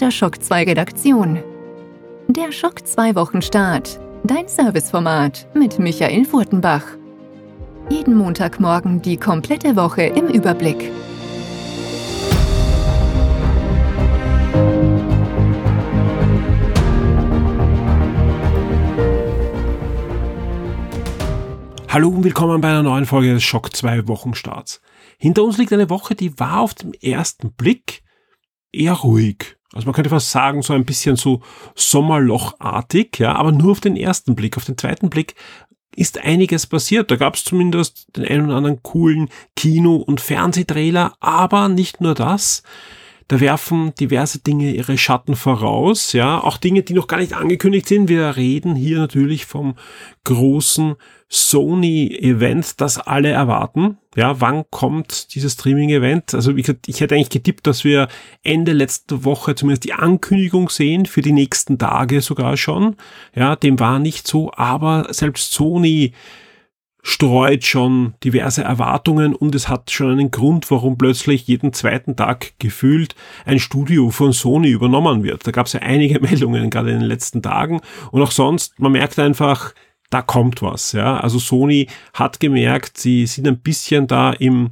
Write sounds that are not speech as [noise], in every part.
der Schock 2 Redaktion. Der Schock 2 Wochenstart. Dein Serviceformat mit Michael Furtenbach. Jeden Montagmorgen die komplette Woche im Überblick. Hallo und willkommen bei einer neuen Folge des Schock 2 Wochenstarts. Hinter uns liegt eine Woche, die war auf den ersten Blick eher ruhig. Also man könnte fast sagen, so ein bisschen so Sommerlochartig, ja, aber nur auf den ersten Blick. Auf den zweiten Blick ist einiges passiert. Da gab es zumindest den einen oder anderen coolen Kino- und Fernsehtrailer, aber nicht nur das. Da werfen diverse Dinge ihre Schatten voraus, ja, auch Dinge, die noch gar nicht angekündigt sind. Wir reden hier natürlich vom großen Sony-Event, das alle erwarten. Ja, wann kommt dieses Streaming-Event? Also wie gesagt, ich hätte eigentlich getippt, dass wir Ende letzte Woche zumindest die Ankündigung sehen, für die nächsten Tage sogar schon. Ja, dem war nicht so, aber selbst Sony streut schon diverse Erwartungen und es hat schon einen Grund, warum plötzlich jeden zweiten Tag gefühlt ein Studio von Sony übernommen wird. Da gab es ja einige [laughs] Meldungen gerade in den letzten Tagen und auch sonst, man merkt einfach, da kommt was. Ja, also Sony hat gemerkt, sie sind ein bisschen da im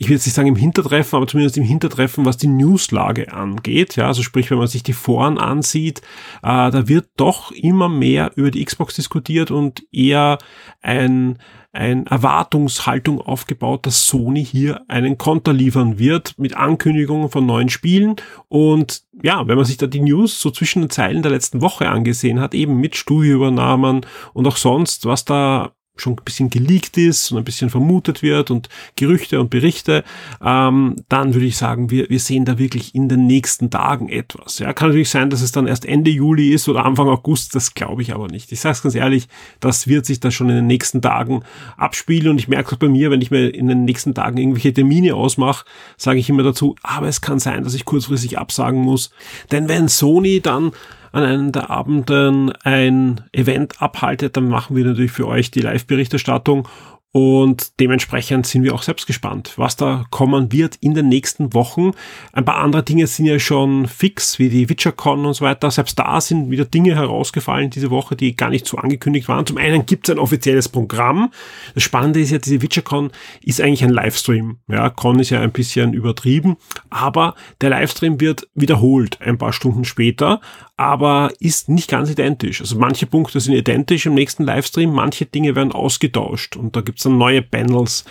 ich will jetzt nicht sagen im Hintertreffen, aber zumindest im Hintertreffen, was die Newslage angeht. Ja, also sprich, wenn man sich die Foren ansieht, äh, da wird doch immer mehr über die Xbox diskutiert und eher ein, ein Erwartungshaltung aufgebaut, dass Sony hier einen Konter liefern wird mit Ankündigungen von neuen Spielen. Und ja, wenn man sich da die News so zwischen den Zeilen der letzten Woche angesehen hat, eben mit Studioübernahmen und auch sonst, was da schon ein bisschen geleakt ist und ein bisschen vermutet wird und Gerüchte und Berichte, ähm, dann würde ich sagen, wir, wir sehen da wirklich in den nächsten Tagen etwas. Ja, kann natürlich sein, dass es dann erst Ende Juli ist oder Anfang August, das glaube ich aber nicht. Ich sage es ganz ehrlich, das wird sich da schon in den nächsten Tagen abspielen und ich merke es bei mir, wenn ich mir in den nächsten Tagen irgendwelche Termine ausmache, sage ich immer dazu, aber es kann sein, dass ich kurzfristig absagen muss. Denn wenn Sony dann an einem der Abenden ein Event abhaltet, dann machen wir natürlich für euch die Live-Berichterstattung und dementsprechend sind wir auch selbst gespannt, was da kommen wird in den nächsten Wochen. Ein paar andere Dinge sind ja schon fix, wie die WitcherCon und so weiter. Selbst da sind wieder Dinge herausgefallen diese Woche, die gar nicht so angekündigt waren. Zum einen gibt es ein offizielles Programm. Das Spannende ist ja, diese WitcherCon ist eigentlich ein Livestream. Ja, Con ist ja ein bisschen übertrieben, aber der Livestream wird wiederholt ein paar Stunden später aber ist nicht ganz identisch. Also manche Punkte sind identisch im nächsten Livestream, manche Dinge werden ausgetauscht und da gibt's dann neue Panels.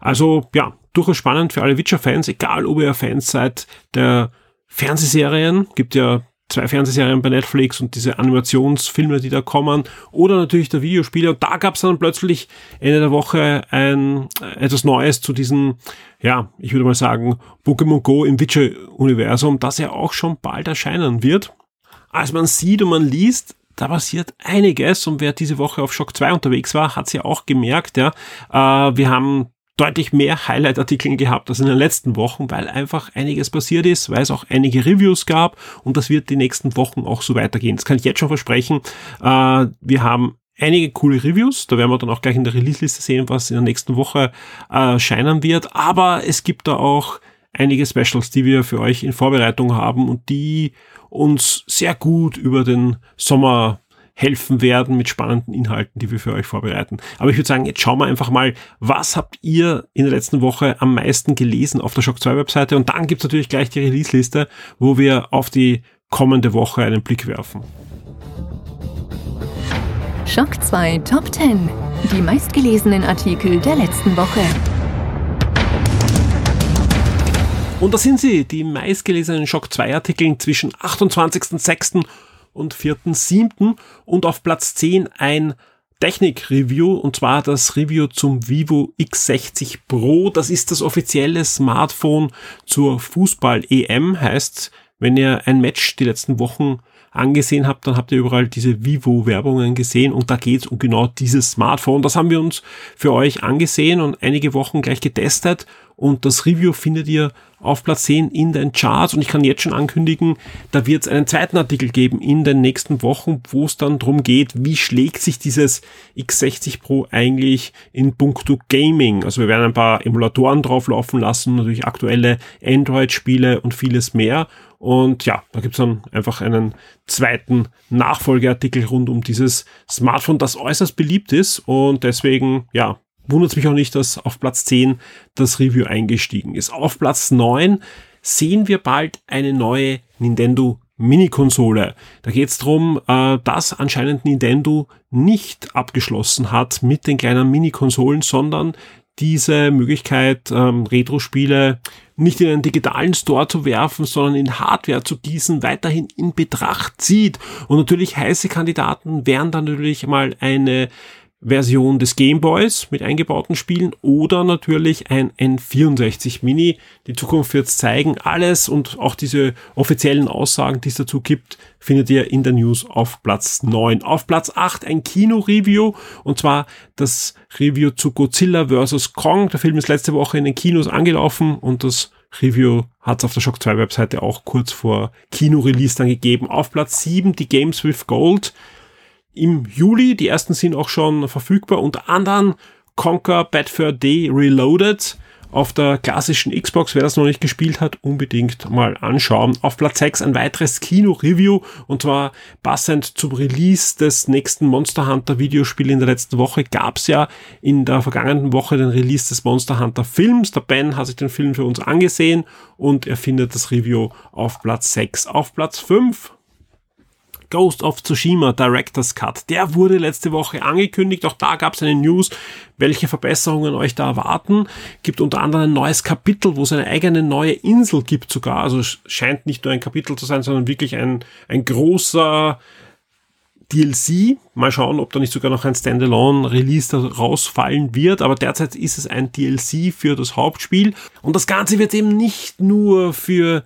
Also ja, durchaus spannend für alle Witcher-Fans, egal ob ihr Fans seid der Fernsehserien, gibt ja zwei Fernsehserien bei Netflix und diese Animationsfilme, die da kommen, oder natürlich der Videospiele. Und da gab es dann plötzlich Ende der Woche ein etwas Neues zu diesem, ja, ich würde mal sagen, Pokémon Go im Witcher-Universum, das ja auch schon bald erscheinen wird als man sieht und man liest, da passiert einiges und wer diese Woche auf Shock 2 unterwegs war, hat es ja auch gemerkt, ja. Äh, wir haben deutlich mehr Highlight-Artikel gehabt als in den letzten Wochen, weil einfach einiges passiert ist, weil es auch einige Reviews gab und das wird die nächsten Wochen auch so weitergehen. Das kann ich jetzt schon versprechen. Äh, wir haben einige coole Reviews, da werden wir dann auch gleich in der Release-Liste sehen, was in der nächsten Woche erscheinen wird, aber es gibt da auch einige Specials, die wir für euch in Vorbereitung haben und die uns sehr gut über den Sommer helfen werden mit spannenden Inhalten, die wir für euch vorbereiten. Aber ich würde sagen, jetzt schauen wir einfach mal, was habt ihr in der letzten Woche am meisten gelesen auf der Shock 2 Webseite und dann gibt's natürlich gleich die Release-Liste, wo wir auf die kommende Woche einen Blick werfen. Shock 2 Top 10. Die meistgelesenen Artikel der letzten Woche. Und da sind sie, die meistgelesenen Shock 2 Artikel zwischen 28.06. und 4.07. und auf Platz 10 ein Technik-Review und zwar das Review zum Vivo X60 Pro. Das ist das offizielle Smartphone zur Fußball-EM. Heißt, wenn ihr ein Match die letzten Wochen angesehen habt, dann habt ihr überall diese Vivo-Werbungen gesehen und da geht's um genau dieses Smartphone. Das haben wir uns für euch angesehen und einige Wochen gleich getestet und das Review findet ihr auf Platz 10 in den Charts und ich kann jetzt schon ankündigen, da wird es einen zweiten Artikel geben in den nächsten Wochen, wo es dann darum geht, wie schlägt sich dieses X60 Pro eigentlich in puncto Gaming. Also wir werden ein paar Emulatoren drauflaufen lassen, natürlich aktuelle Android-Spiele und vieles mehr. Und ja, da gibt's dann einfach einen zweiten Nachfolgeartikel rund um dieses Smartphone, das äußerst beliebt ist und deswegen, ja, wundert es mich auch nicht, dass auf Platz 10 das Review eingestiegen ist. Auf Platz 9 sehen wir bald eine neue Nintendo Mini-Konsole. Da geht es darum, äh, dass anscheinend Nintendo nicht abgeschlossen hat mit den kleinen Mini-Konsolen, sondern diese Möglichkeit, ähm, Retro-Spiele nicht in einen digitalen Store zu werfen, sondern in Hardware zu gießen, weiterhin in Betracht zieht. Und natürlich heiße Kandidaten wären dann natürlich mal eine Version des Gameboys mit eingebauten Spielen oder natürlich ein N64 Mini. Die Zukunft wird zeigen. Alles und auch diese offiziellen Aussagen, die es dazu gibt, findet ihr in der News auf Platz 9. Auf Platz 8 ein Kino-Review und zwar das Review zu Godzilla vs. Kong. Der Film ist letzte Woche in den Kinos angelaufen und das Review hat es auf der Shock 2 Webseite auch kurz vor Kino-Release dann gegeben. Auf Platz 7 die Games with Gold im Juli. Die ersten sind auch schon verfügbar, unter anderem Conquer Bad Fur Day Reloaded auf der klassischen Xbox. Wer das noch nicht gespielt hat, unbedingt mal anschauen. Auf Platz 6 ein weiteres Kino-Review und zwar passend zum Release des nächsten Monster Hunter Videospiels in der letzten Woche gab es ja in der vergangenen Woche den Release des Monster Hunter Films. Der Ben hat sich den Film für uns angesehen und er findet das Review auf Platz 6. Auf Platz 5 Ghost of Tsushima Director's Cut. Der wurde letzte Woche angekündigt. Auch da gab es eine News, welche Verbesserungen euch da erwarten. Gibt unter anderem ein neues Kapitel, wo es eine eigene neue Insel gibt sogar. Also scheint nicht nur ein Kapitel zu sein, sondern wirklich ein, ein großer DLC. Mal schauen, ob da nicht sogar noch ein Standalone-Release rausfallen wird. Aber derzeit ist es ein DLC für das Hauptspiel. Und das Ganze wird eben nicht nur für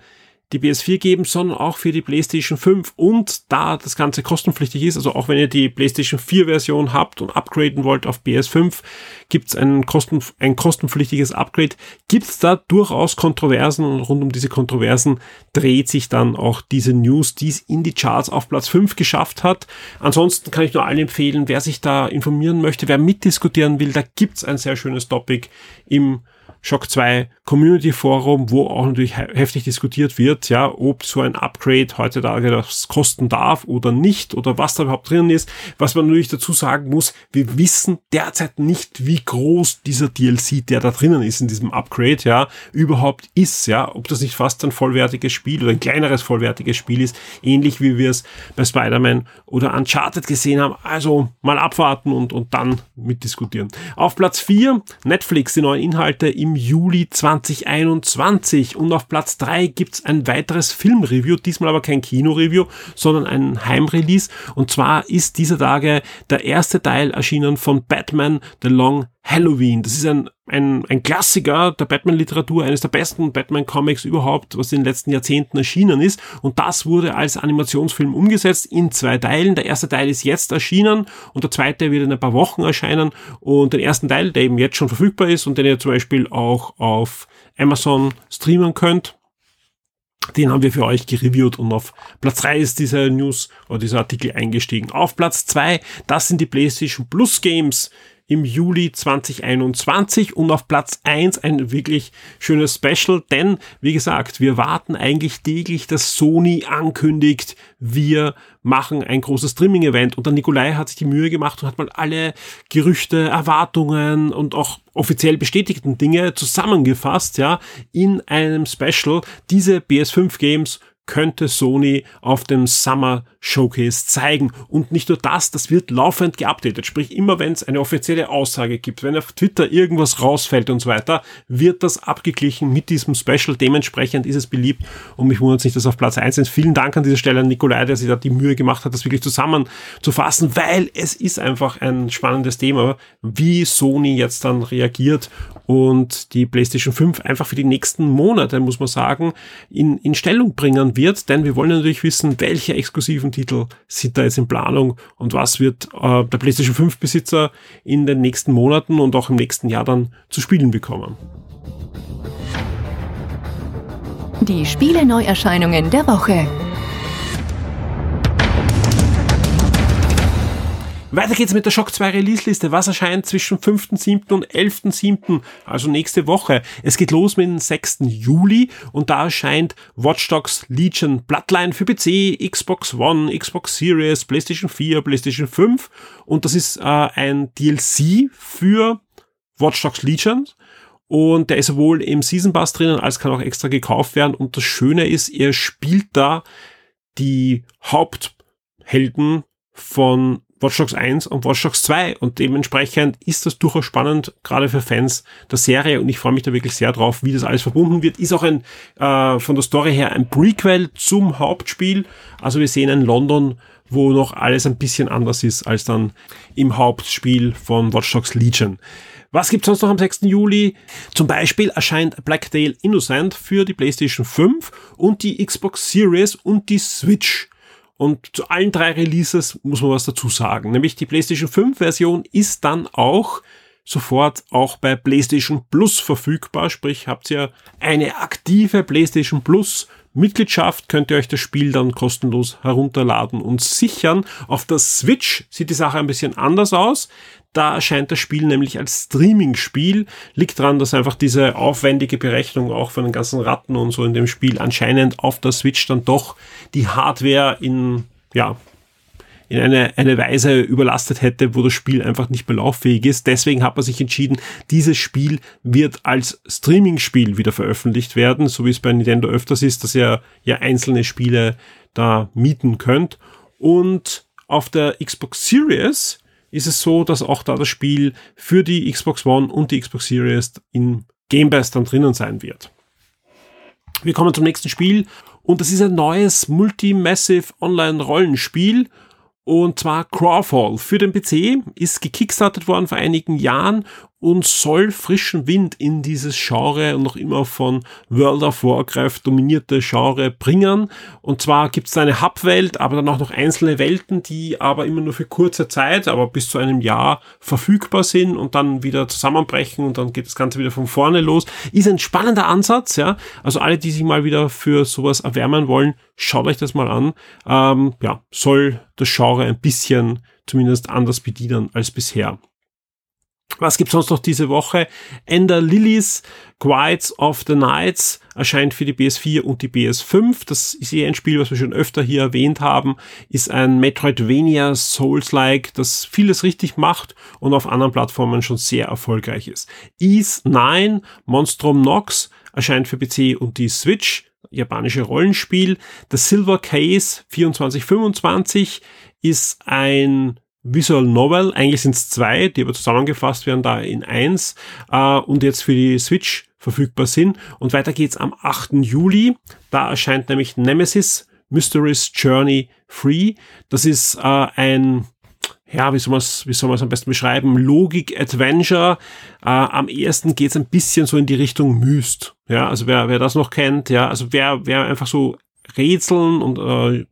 die PS4 geben, sondern auch für die PlayStation 5 und da das Ganze kostenpflichtig ist, also auch wenn ihr die PlayStation 4 Version habt und upgraden wollt auf PS5, gibt es ein, Kosten, ein kostenpflichtiges Upgrade. Gibt es da durchaus Kontroversen und rund um diese Kontroversen dreht sich dann auch diese News, die es in die Charts auf Platz 5 geschafft hat. Ansonsten kann ich nur allen empfehlen, wer sich da informieren möchte, wer mitdiskutieren will, da gibt es ein sehr schönes Topic im Shock 2 Community Forum, wo auch natürlich heftig diskutiert wird, ja, ob so ein Upgrade heutzutage das kosten darf oder nicht oder was da überhaupt drin ist. Was man natürlich dazu sagen muss, wir wissen derzeit nicht, wie groß dieser DLC, der da drinnen ist in diesem Upgrade, ja, überhaupt ist, ja, ob das nicht fast ein vollwertiges Spiel oder ein kleineres vollwertiges Spiel ist, ähnlich wie wir es bei Spider-Man oder Uncharted gesehen haben. Also mal abwarten und, und dann mitdiskutieren. Auf Platz 4 Netflix, die neuen Inhalte im Juli 2021 und auf Platz 3 gibt's ein weiteres Filmreview, diesmal aber kein Kinoreview, sondern ein Heimrelease. Und zwar ist dieser Tage der erste Teil erschienen von Batman The Long Halloween. Das ist ein, ein, ein Klassiker der Batman-Literatur, eines der besten Batman-Comics überhaupt, was in den letzten Jahrzehnten erschienen ist. Und das wurde als Animationsfilm umgesetzt in zwei Teilen. Der erste Teil ist jetzt erschienen und der zweite wird in ein paar Wochen erscheinen. Und den ersten Teil, der eben jetzt schon verfügbar ist und den ihr zum Beispiel auch auf Amazon streamen könnt, den haben wir für euch gereviewt und auf Platz 3 ist dieser News oder dieser Artikel eingestiegen. Auf Platz 2, das sind die PlayStation Plus Games im Juli 2021 und auf Platz 1 ein wirklich schönes Special, denn wie gesagt, wir warten eigentlich täglich, dass Sony ankündigt, wir machen ein großes Streaming-Event und der Nikolai hat sich die Mühe gemacht und hat mal alle Gerüchte, Erwartungen und auch offiziell bestätigten Dinge zusammengefasst, ja, in einem Special. Diese PS5 Games könnte Sony auf dem Summer Showcase zeigen. Und nicht nur das, das wird laufend geupdatet. Sprich, immer wenn es eine offizielle Aussage gibt, wenn auf Twitter irgendwas rausfällt und so weiter, wird das abgeglichen mit diesem Special. Dementsprechend ist es beliebt und mich wundert nicht, dass auf Platz 1 ist. Vielen Dank an dieser Stelle an Nikolai, der sich da die Mühe gemacht hat, das wirklich zusammenzufassen, weil es ist einfach ein spannendes Thema, wie Sony jetzt dann reagiert und die PlayStation 5 einfach für die nächsten Monate, muss man sagen, in, in Stellung bringen wird, denn wir wollen natürlich wissen, welche exklusiven Titel sind da jetzt in Planung und was wird äh, der PlayStation 5 Besitzer in den nächsten Monaten und auch im nächsten Jahr dann zu spielen bekommen. Die Spiele Neuerscheinungen der Woche. Weiter geht's mit der Shock 2 Release-Liste. Was erscheint zwischen 5.7. und 11.7., also nächste Woche? Es geht los mit dem 6. Juli und da erscheint Watch Dogs Legion Bloodline für PC, Xbox One, Xbox Series, PlayStation 4, PlayStation 5 und das ist äh, ein DLC für Watch Dogs Legion und der ist sowohl im Season Pass drinnen als kann auch extra gekauft werden und das Schöne ist, ihr spielt da die Haupthelden von Watch Dogs 1 und Watch Dogs 2 und dementsprechend ist das durchaus spannend, gerade für Fans der Serie und ich freue mich da wirklich sehr drauf, wie das alles verbunden wird. Ist auch ein äh, von der Story her ein Prequel zum Hauptspiel, also wir sehen ein London, wo noch alles ein bisschen anders ist als dann im Hauptspiel von Watch Dogs Legion. Was gibt's sonst noch am 6. Juli? Zum Beispiel erscheint Blacktail Innocent für die PlayStation 5 und die Xbox Series und die Switch. Und zu allen drei Releases muss man was dazu sagen. Nämlich die PlayStation 5 Version ist dann auch sofort auch bei PlayStation Plus verfügbar. Sprich, habt ihr eine aktive PlayStation Plus Mitgliedschaft, könnt ihr euch das Spiel dann kostenlos herunterladen und sichern. Auf der Switch sieht die Sache ein bisschen anders aus. Da erscheint das Spiel nämlich als Streaming-Spiel. Liegt daran, dass einfach diese aufwendige Berechnung auch von den ganzen Ratten und so in dem Spiel anscheinend auf der Switch dann doch die Hardware in, ja, in eine, eine Weise überlastet hätte, wo das Spiel einfach nicht mehr lauffähig ist. Deswegen hat man sich entschieden, dieses Spiel wird als Streaming-Spiel wieder veröffentlicht werden, so wie es bei Nintendo öfters ist, dass ihr ja einzelne Spiele da mieten könnt. Und auf der Xbox Series ist es so, dass auch da das Spiel für die Xbox One und die Xbox Series in Game Pass dann drinnen sein wird. Wir kommen zum nächsten Spiel und das ist ein neues Multi-Massive Online-Rollenspiel und zwar Crawfall für den PC ist gekickstartet worden vor einigen Jahren und soll frischen Wind in dieses Genre und noch immer von World of Warcraft dominierte Genre bringen. Und zwar gibt es eine Hubwelt, aber dann auch noch einzelne Welten, die aber immer nur für kurze Zeit, aber bis zu einem Jahr verfügbar sind und dann wieder zusammenbrechen und dann geht das Ganze wieder von vorne los. Ist ein spannender Ansatz, ja. Also alle, die sich mal wieder für sowas erwärmen wollen, schaut euch das mal an. Ähm, ja, soll das Genre ein bisschen zumindest anders bedienen als bisher. Was gibt's sonst noch diese Woche? Ender Lilies, Quiets of the Nights erscheint für die PS4 und die PS5. Das ist eh ein Spiel, was wir schon öfter hier erwähnt haben. Ist ein Metroidvania Souls-like, das vieles richtig macht und auf anderen Plattformen schon sehr erfolgreich ist. Ease 9, Monstrum Nox erscheint für PC und die Switch. Japanische Rollenspiel. Das Silver Case 2425 ist ein Visual Novel. Eigentlich sind es zwei, die aber zusammengefasst werden da in eins äh, und jetzt für die Switch verfügbar sind. Und weiter geht's am 8. Juli. Da erscheint nämlich Nemesis Mysteries Journey Free. Das ist äh, ein ja, wie soll man es wie soll man es am besten beschreiben? Logik-Adventure. Äh, am ersten geht's ein bisschen so in die Richtung Myst. Ja, also wer, wer das noch kennt, ja, also wer, wer einfach so Rätseln und äh,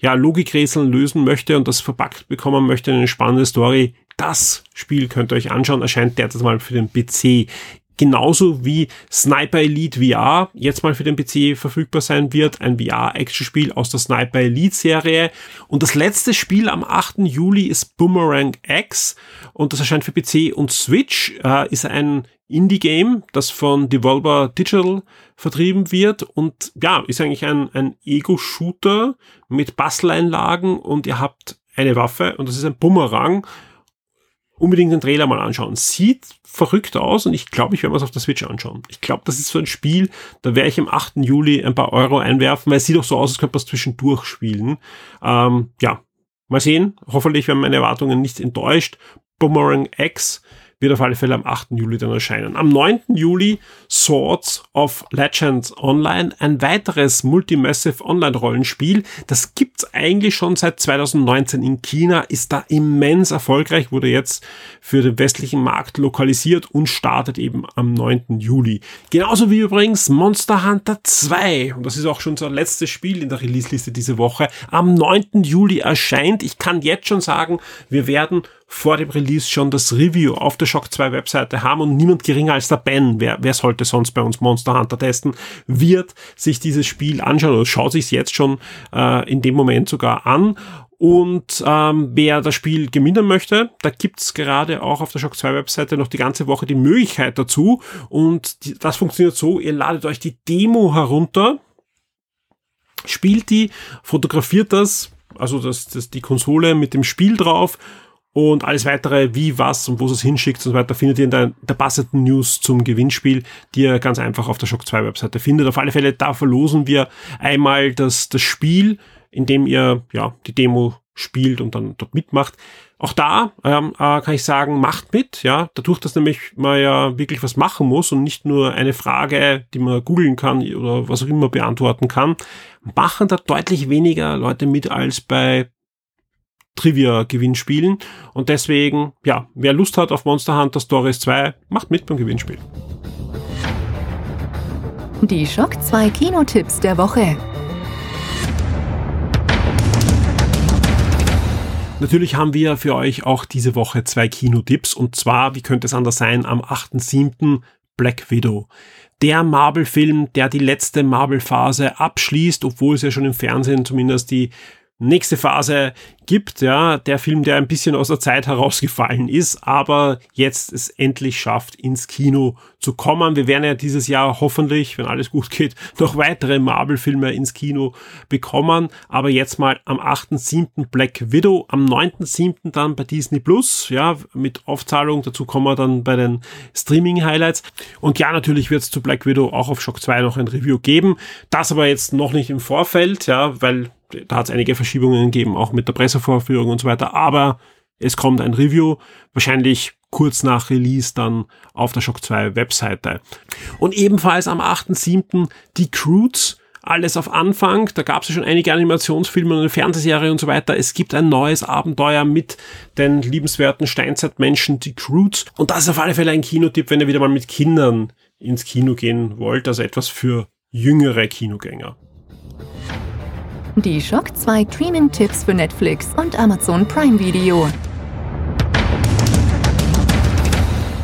ja, Logikrätseln lösen möchte und das verpackt bekommen möchte in eine spannende Story, das Spiel könnt ihr euch anschauen, erscheint derzeit mal für den PC. Genauso wie Sniper Elite VR jetzt mal für den PC verfügbar sein wird. Ein VR-Action-Spiel aus der Sniper Elite-Serie. Und das letzte Spiel am 8. Juli ist Boomerang X. Und das erscheint für PC und Switch. Äh, ist ein Indie-Game, das von Devolver Digital vertrieben wird und ja, ist eigentlich ein, ein Ego-Shooter mit Basteleinlagen und ihr habt eine Waffe und das ist ein Bumerang. Unbedingt den Trailer mal anschauen. Sieht verrückt aus und ich glaube, ich werde mir es auf der Switch anschauen. Ich glaube, das ist so ein Spiel, da werde ich am 8. Juli ein paar Euro einwerfen, weil es sieht doch so aus, als könnte man es zwischendurch spielen. Ähm, ja, mal sehen. Hoffentlich werden meine Erwartungen nicht enttäuscht. Boomerang X wird auf alle Fälle am 8. Juli dann erscheinen. Am 9. Juli Swords of Legends Online, ein weiteres Multimassive Online-Rollenspiel. Das gibt's eigentlich schon seit 2019 in China, ist da immens erfolgreich, wurde jetzt für den westlichen Markt lokalisiert und startet eben am 9. Juli. Genauso wie übrigens Monster Hunter 2. Und das ist auch schon unser letztes Spiel in der Release-Liste diese Woche. Am 9. Juli erscheint. Ich kann jetzt schon sagen, wir werden vor dem Release schon das Review auf der Shock 2 Webseite haben und niemand geringer als der Ben, wer, wer sollte sonst bei uns Monster Hunter testen, wird sich dieses Spiel anschauen oder schaut sich jetzt schon äh, in dem Moment sogar an. Und ähm, wer das Spiel gewinnen möchte, da gibt's gerade auch auf der Shock 2 Webseite noch die ganze Woche die Möglichkeit dazu. Und die, das funktioniert so, ihr ladet euch die Demo herunter, spielt die, fotografiert das, also das, das, die Konsole mit dem Spiel drauf und alles weitere, wie, was und wo es hinschickt und so weiter, findet ihr in der, der passenden News zum Gewinnspiel, die ihr ganz einfach auf der Shock 2 Webseite findet. Auf alle Fälle, da verlosen wir einmal das, das Spiel, in dem ihr ja die Demo spielt und dann dort mitmacht. Auch da ähm, äh, kann ich sagen, macht mit, ja, dadurch, dass nämlich man ja wirklich was machen muss und nicht nur eine Frage, die man googeln kann oder was auch immer beantworten kann, machen da deutlich weniger Leute mit als bei Trivia-Gewinnspielen. Und deswegen, ja, wer Lust hat auf Monster Hunter Stories 2, macht mit beim Gewinnspiel. Die Schock 2 Kinotipps der Woche. Natürlich haben wir für euch auch diese Woche zwei Kinotipps und zwar, wie könnte es anders sein, am 8.7. Black Widow. Der Marvel-Film, der die letzte Marvel-Phase abschließt, obwohl es ja schon im Fernsehen zumindest die nächste Phase gibt, ja, der Film, der ein bisschen aus der Zeit herausgefallen ist, aber jetzt es endlich schafft, ins Kino zu kommen. Wir werden ja dieses Jahr hoffentlich, wenn alles gut geht, [laughs] noch weitere Marvel-Filme ins Kino bekommen, aber jetzt mal am 8.7. Black Widow, am 9.7. dann bei Disney Plus, ja, mit Aufzahlung, dazu kommen wir dann bei den Streaming-Highlights. Und ja, natürlich wird es zu Black Widow auch auf Shock 2 noch ein Review geben, das aber jetzt noch nicht im Vorfeld, ja, weil da hat es einige Verschiebungen gegeben, auch mit der Pressevorführung und so weiter, aber es kommt ein Review, wahrscheinlich kurz nach Release dann auf der Shock 2 Webseite. Und ebenfalls am 8.7. die Croods, alles auf Anfang. Da gab es ja schon einige Animationsfilme und eine Fernsehserie und so weiter. Es gibt ein neues Abenteuer mit den liebenswerten Steinzeitmenschen, die Croods. Und das ist auf alle Fälle ein Kinotipp, wenn ihr wieder mal mit Kindern ins Kino gehen wollt. Also etwas für jüngere Kinogänger. Die Schock 2 Streaming-Tipps für Netflix und Amazon Prime Video.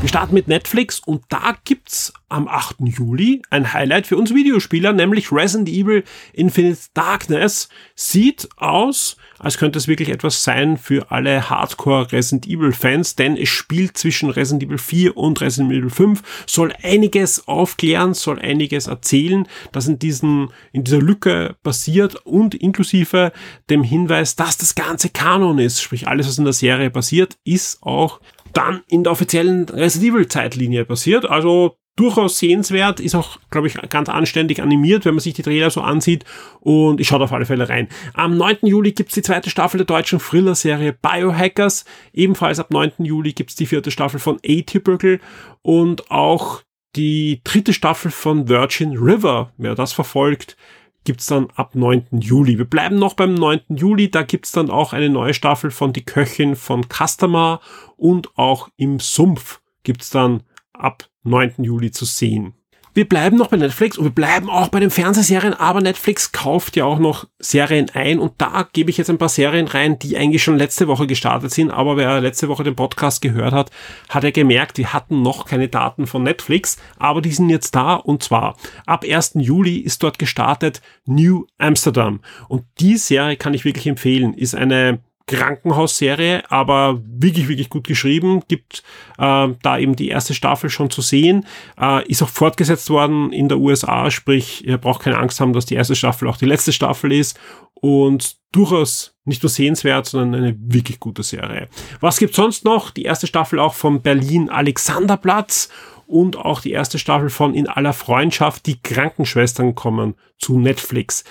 Wir starten mit Netflix und da gibt's am 8. Juli ein Highlight für uns Videospieler, nämlich Resident Evil Infinite Darkness. Sieht aus, als könnte es wirklich etwas sein für alle Hardcore Resident Evil Fans, denn es spielt zwischen Resident Evil 4 und Resident Evil 5, soll einiges aufklären, soll einiges erzählen, das in diesen, in dieser Lücke passiert und inklusive dem Hinweis, dass das ganze Kanon ist, sprich alles, was in der Serie passiert, ist auch dann in der offiziellen Resident Evil Zeitlinie passiert. Also durchaus sehenswert, ist auch, glaube ich, ganz anständig animiert, wenn man sich die Trailer so ansieht und ich schaue auf alle Fälle rein. Am 9. Juli gibt's die zweite Staffel der deutschen Thriller-Serie Biohackers. Ebenfalls ab 9. Juli gibt's die vierte Staffel von Atypical und auch die dritte Staffel von Virgin River. Wer das verfolgt, gibt's dann ab 9. Juli. Wir bleiben noch beim 9. Juli, da gibt's dann auch eine neue Staffel von Die Köchin von Customer und auch im Sumpf gibt's dann ab 9. Juli zu sehen. Wir bleiben noch bei Netflix und wir bleiben auch bei den Fernsehserien, aber Netflix kauft ja auch noch Serien ein und da gebe ich jetzt ein paar Serien rein, die eigentlich schon letzte Woche gestartet sind, aber wer letzte Woche den Podcast gehört hat, hat er gemerkt, wir hatten noch keine Daten von Netflix, aber die sind jetzt da und zwar ab 1. Juli ist dort gestartet New Amsterdam und die Serie kann ich wirklich empfehlen, ist eine Krankenhausserie, aber wirklich, wirklich gut geschrieben. Gibt äh, da eben die erste Staffel schon zu sehen. Äh, ist auch fortgesetzt worden in der USA, sprich, ihr braucht keine Angst haben, dass die erste Staffel auch die letzte Staffel ist. Und durchaus nicht nur sehenswert, sondern eine wirklich gute Serie. Was gibt's sonst noch? Die erste Staffel auch von Berlin Alexanderplatz und auch die erste Staffel von In aller Freundschaft. Die Krankenschwestern kommen zu Netflix.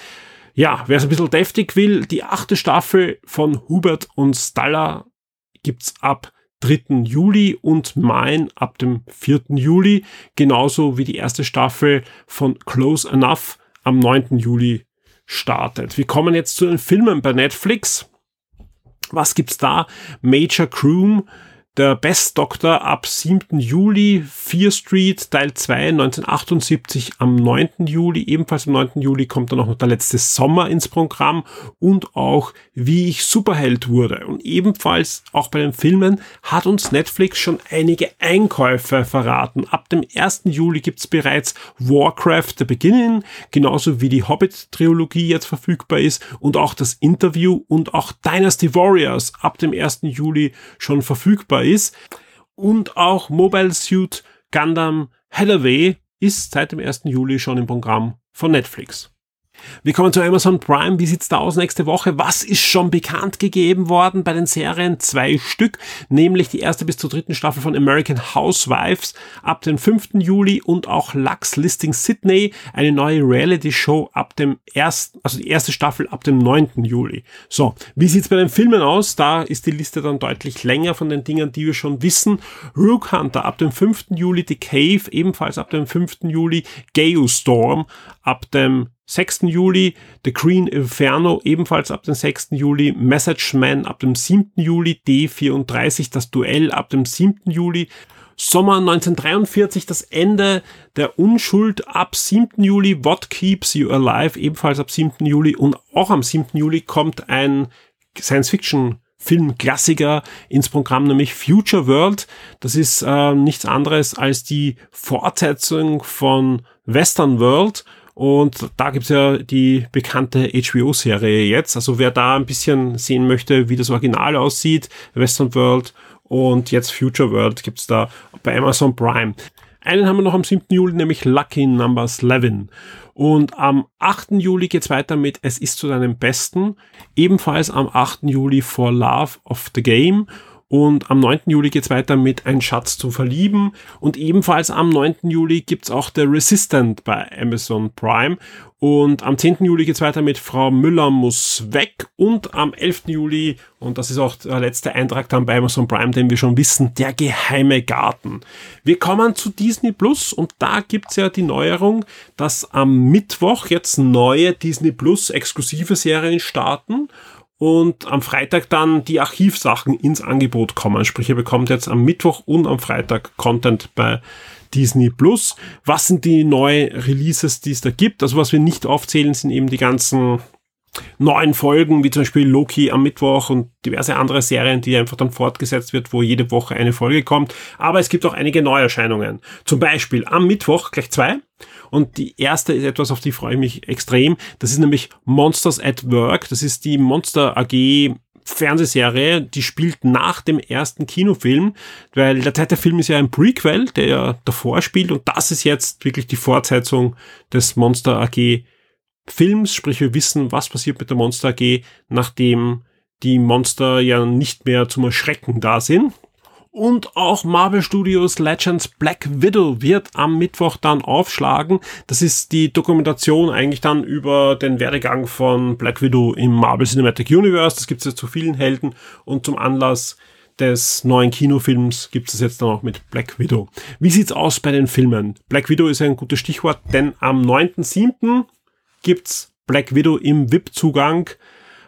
Ja, wer es ein bisschen deftig will, die achte Staffel von Hubert und Stalla gibt's ab 3. Juli und Mein ab dem 4. Juli, genauso wie die erste Staffel von Close Enough am 9. Juli startet. Wir kommen jetzt zu den Filmen bei Netflix. Was gibt's da? Major Croom, der Best Doctor ab 7. Juli, Fear Street, Teil 2, 1978 am 9. Juli. Ebenfalls am 9. Juli kommt dann auch noch der letzte Sommer ins Programm und auch Wie ich Superheld wurde. Und ebenfalls auch bei den Filmen hat uns Netflix schon einige Einkäufe verraten. Ab dem 1. Juli gibt's bereits Warcraft The Beginning, genauso wie die Hobbit-Trilogie jetzt verfügbar ist und auch das Interview und auch Dynasty Warriors ab dem 1. Juli schon verfügbar ist. Und auch Mobile Suit Gundam Hathaway ist seit dem 1. Juli schon im Programm von Netflix. Wir kommen zu Amazon Prime. Wie sieht's da aus nächste Woche? Was ist schon bekannt gegeben worden bei den Serien? Zwei Stück, nämlich die erste bis zur dritten Staffel von American Housewives ab dem 5. Juli und auch Lux Listing Sydney, eine neue Reality Show ab dem ersten, also die erste Staffel ab dem 9. Juli. So, wie sieht's bei den Filmen aus? Da ist die Liste dann deutlich länger von den Dingen, die wir schon wissen. Rook Hunter ab dem 5. Juli, The Cave ebenfalls ab dem 5. Juli, Storm ab dem 6. Juli, The Green Inferno ebenfalls ab dem 6. Juli, Message Man ab dem 7. Juli, D34 das Duell ab dem 7. Juli, Sommer 1943 das Ende der Unschuld ab 7. Juli, What Keeps You Alive ebenfalls ab 7. Juli und auch am 7. Juli kommt ein Science-Fiction Filmklassiker ins Programm, nämlich Future World. Das ist äh, nichts anderes als die Fortsetzung von Western World und da gibt's ja die bekannte HBO-Serie jetzt. Also wer da ein bisschen sehen möchte, wie das Original aussieht, Western World und jetzt Future World gibt's da bei Amazon Prime. Einen haben wir noch am 7. Juli, nämlich Lucky Numbers 11. Und am 8. Juli geht's weiter mit Es ist zu deinem Besten. Ebenfalls am 8. Juli For Love of the Game. Und am 9. Juli geht's weiter mit Ein Schatz zu verlieben. Und ebenfalls am 9. Juli gibt's auch The Resistant bei Amazon Prime. Und am 10. Juli geht's weiter mit Frau Müller muss weg. Und am 11. Juli, und das ist auch der letzte Eintrag dann bei Amazon Prime, den wir schon wissen, der geheime Garten. Wir kommen zu Disney Plus und da gibt's ja die Neuerung, dass am Mittwoch jetzt neue Disney Plus exklusive Serien starten und am Freitag dann die Archivsachen ins Angebot kommen. Sprich, ihr bekommt jetzt am Mittwoch und am Freitag Content bei Disney Plus. Was sind die neuen Releases, die es da gibt? Also was wir nicht aufzählen, sind eben die ganzen neuen Folgen, wie zum Beispiel Loki am Mittwoch und diverse andere Serien, die einfach dann fortgesetzt wird, wo jede Woche eine Folge kommt. Aber es gibt auch einige Neuerscheinungen. Zum Beispiel am Mittwoch gleich zwei. Und die erste ist etwas, auf die freue ich mich extrem. Das ist nämlich Monsters at Work. Das ist die Monster AG Fernsehserie, die spielt nach dem ersten Kinofilm, weil der zweite Film ist ja ein Prequel, der ja davor spielt und das ist jetzt wirklich die Fortsetzung des Monster AG Films, sprich wir wissen, was passiert mit der Monster AG, nachdem die Monster ja nicht mehr zum Erschrecken da sind. Und auch Marvel Studios Legends Black Widow wird am Mittwoch dann aufschlagen. Das ist die Dokumentation eigentlich dann über den Werdegang von Black Widow im Marvel Cinematic Universe. Das gibt es jetzt zu vielen Helden und zum Anlass des neuen Kinofilms gibt es jetzt dann auch mit Black Widow. Wie sieht's aus bei den Filmen? Black Widow ist ein gutes Stichwort, denn am 9.7. gibt's Black Widow im VIP-Zugang.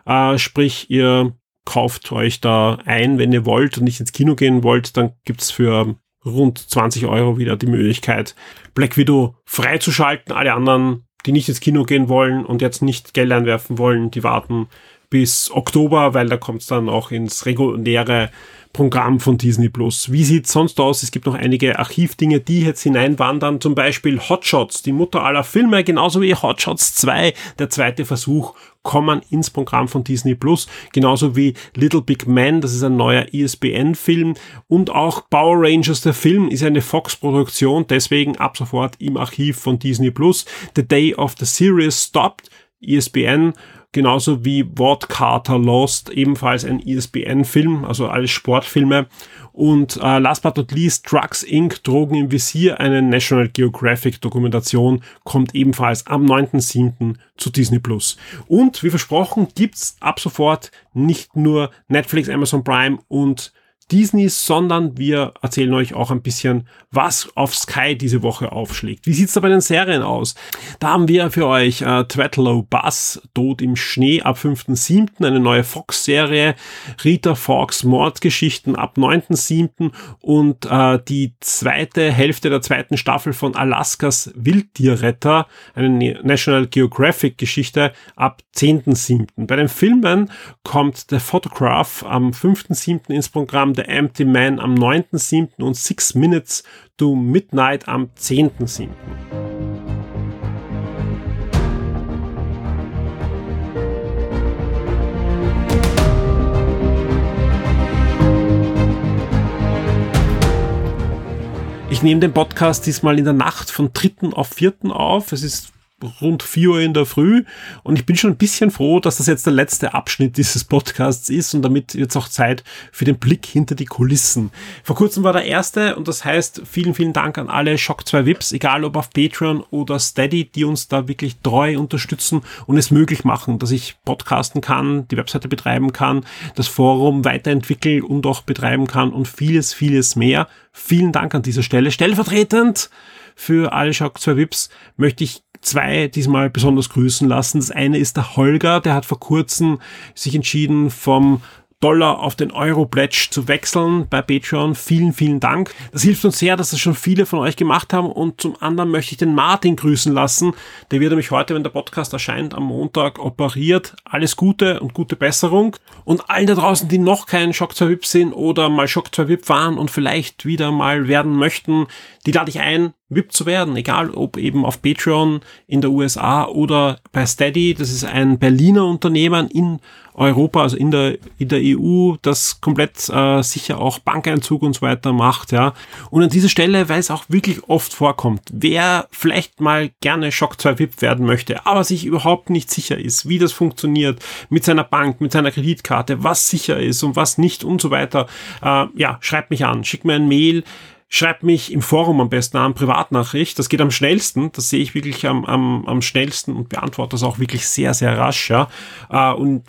Äh, sprich, ihr kauft euch da ein, wenn ihr wollt und nicht ins Kino gehen wollt, dann gibt's für rund 20 Euro wieder die Möglichkeit, Black Widow freizuschalten. Alle anderen, die nicht ins Kino gehen wollen und jetzt nicht Geld einwerfen wollen, die warten bis Oktober, weil da kommt's dann auch ins reguläre Programm von Disney Plus. Wie sieht's sonst aus? Es gibt noch einige Archivdinge, die jetzt hineinwandern. Zum Beispiel Hotshots, die Mutter aller Filme, genauso wie Hotshots 2, der zweite Versuch, kommen ins Programm von Disney Plus. Genauso wie Little Big Man, das ist ein neuer ISBN-Film. Und auch Power Rangers, der Film, ist eine Fox-Produktion, deswegen ab sofort im Archiv von Disney Plus. The Day of the Series Stopped, ISBN genauso wie Ward Carter Lost, ebenfalls ein ISBN-Film, also alles Sportfilme. Und äh, last but not least, Drugs Inc., Drogen im Visier, eine National Geographic Dokumentation, kommt ebenfalls am 9.7. zu Disney Plus. Und wie versprochen, gibt's ab sofort nicht nur Netflix, Amazon Prime und Disney, sondern wir erzählen euch auch ein bisschen, was auf Sky diese Woche aufschlägt. Wie sieht's da bei den Serien aus? Da haben wir für euch äh, Twatlow Buzz, Tod im Schnee ab 5.7., eine neue Fox-Serie, Rita Fox Mordgeschichten ab 9.7. und äh, die zweite Hälfte der zweiten Staffel von Alaskas Wildtierretter, eine National Geographic Geschichte ab 10.7. Bei den Filmen kommt The Photograph am 5.7. ins Programm, The Empty Man am 9.7. und Six Minutes to Midnight am 10.7. Ich nehme den Podcast diesmal in der Nacht von 3. auf 4. auf. Es ist rund 4 Uhr in der Früh und ich bin schon ein bisschen froh, dass das jetzt der letzte Abschnitt dieses Podcasts ist und damit jetzt auch Zeit für den Blick hinter die Kulissen. Vor kurzem war der erste und das heißt vielen, vielen Dank an alle Shock 2 Vips, egal ob auf Patreon oder Steady, die uns da wirklich treu unterstützen und es möglich machen, dass ich podcasten kann, die Webseite betreiben kann, das Forum weiterentwickeln und auch betreiben kann und vieles, vieles mehr. Vielen Dank an dieser Stelle. Stellvertretend für alle Shock 2 Vips möchte ich zwei diesmal besonders grüßen lassen. Das eine ist der Holger, der hat vor kurzem sich entschieden, vom Dollar auf den Euro-Pledge zu wechseln bei Patreon. Vielen, vielen Dank. Das hilft uns sehr, dass das schon viele von euch gemacht haben. Und zum anderen möchte ich den Martin grüßen lassen. Der wird nämlich heute, wenn der Podcast erscheint, am Montag operiert. Alles Gute und gute Besserung. Und allen da draußen, die noch kein Shock 2 VIP sind oder mal Shock 2 VIP waren und vielleicht wieder mal werden möchten, die lade ich ein, VIP zu werden, egal ob eben auf Patreon in der USA oder bei Steady. Das ist ein Berliner Unternehmen in Europa, also in der, in der EU, das komplett äh, sicher auch Bankeinzug und so weiter macht, ja. Und an dieser Stelle, weil es auch wirklich oft vorkommt, wer vielleicht mal gerne Shock 2 VIP werden möchte, aber sich überhaupt nicht sicher ist, wie das funktioniert mit seiner Bank, mit seiner Kreditkarte, was sicher ist und was nicht und so weiter, äh, ja, schreibt mich an, schickt mir ein Mail, schreibt mich im Forum am besten an, Privatnachricht. Das geht am schnellsten. Das sehe ich wirklich am, am, am schnellsten und beantworte das auch wirklich sehr, sehr rasch. Ja. Äh, und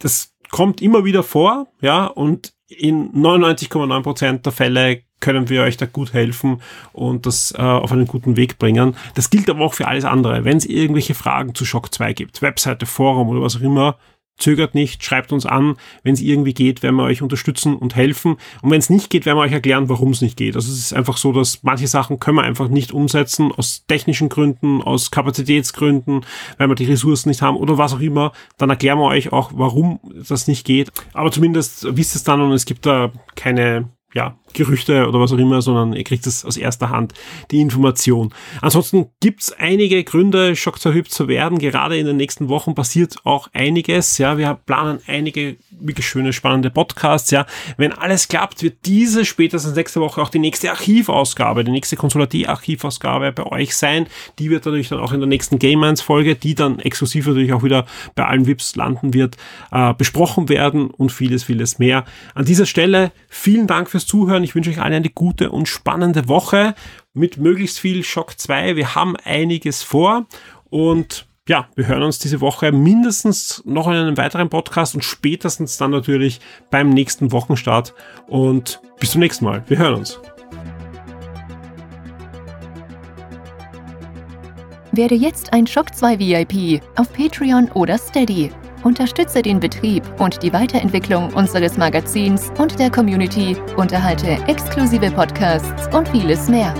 das kommt immer wieder vor, ja, und in 99,9 Prozent der Fälle können wir euch da gut helfen und das äh, auf einen guten Weg bringen. Das gilt aber auch für alles andere. Wenn es irgendwelche Fragen zu Shock 2 gibt, Webseite, Forum oder was auch immer, zögert nicht, schreibt uns an. Wenn es irgendwie geht, werden wir euch unterstützen und helfen. Und wenn es nicht geht, werden wir euch erklären, warum es nicht geht. Also es ist einfach so, dass manche Sachen können wir einfach nicht umsetzen, aus technischen Gründen, aus Kapazitätsgründen, weil wir die Ressourcen nicht haben oder was auch immer. Dann erklären wir euch auch, warum das nicht geht. Aber zumindest wisst es dann und es gibt da keine ja, Gerüchte oder was auch immer, sondern ihr kriegt es aus erster Hand, die Information. Ansonsten gibt's einige Gründe, schockzerhübt zu werden. Gerade in den nächsten Wochen passiert auch einiges. Ja, wir planen einige wirklich schöne, spannende Podcasts. Ja, wenn alles klappt, wird diese spätestens nächste Woche auch die nächste Archivausgabe, die nächste Konsulatie-Archivausgabe bei euch sein. Die wird natürlich dann auch in der nächsten Game Minds Folge, die dann exklusiv natürlich auch wieder bei allen VIPs landen wird, äh, besprochen werden und vieles, vieles mehr. An dieser Stelle vielen Dank fürs Zuhören Zuhören. Ich wünsche euch allen eine gute und spannende Woche mit möglichst viel Schock 2. Wir haben einiges vor und ja, wir hören uns diese Woche mindestens noch in einem weiteren Podcast und spätestens dann natürlich beim nächsten Wochenstart. Und bis zum nächsten Mal. Wir hören uns. Werde jetzt ein Schock 2 VIP auf Patreon oder Steady. Unterstütze den Betrieb und die Weiterentwicklung unseres Magazins und der Community, unterhalte exklusive Podcasts und vieles mehr.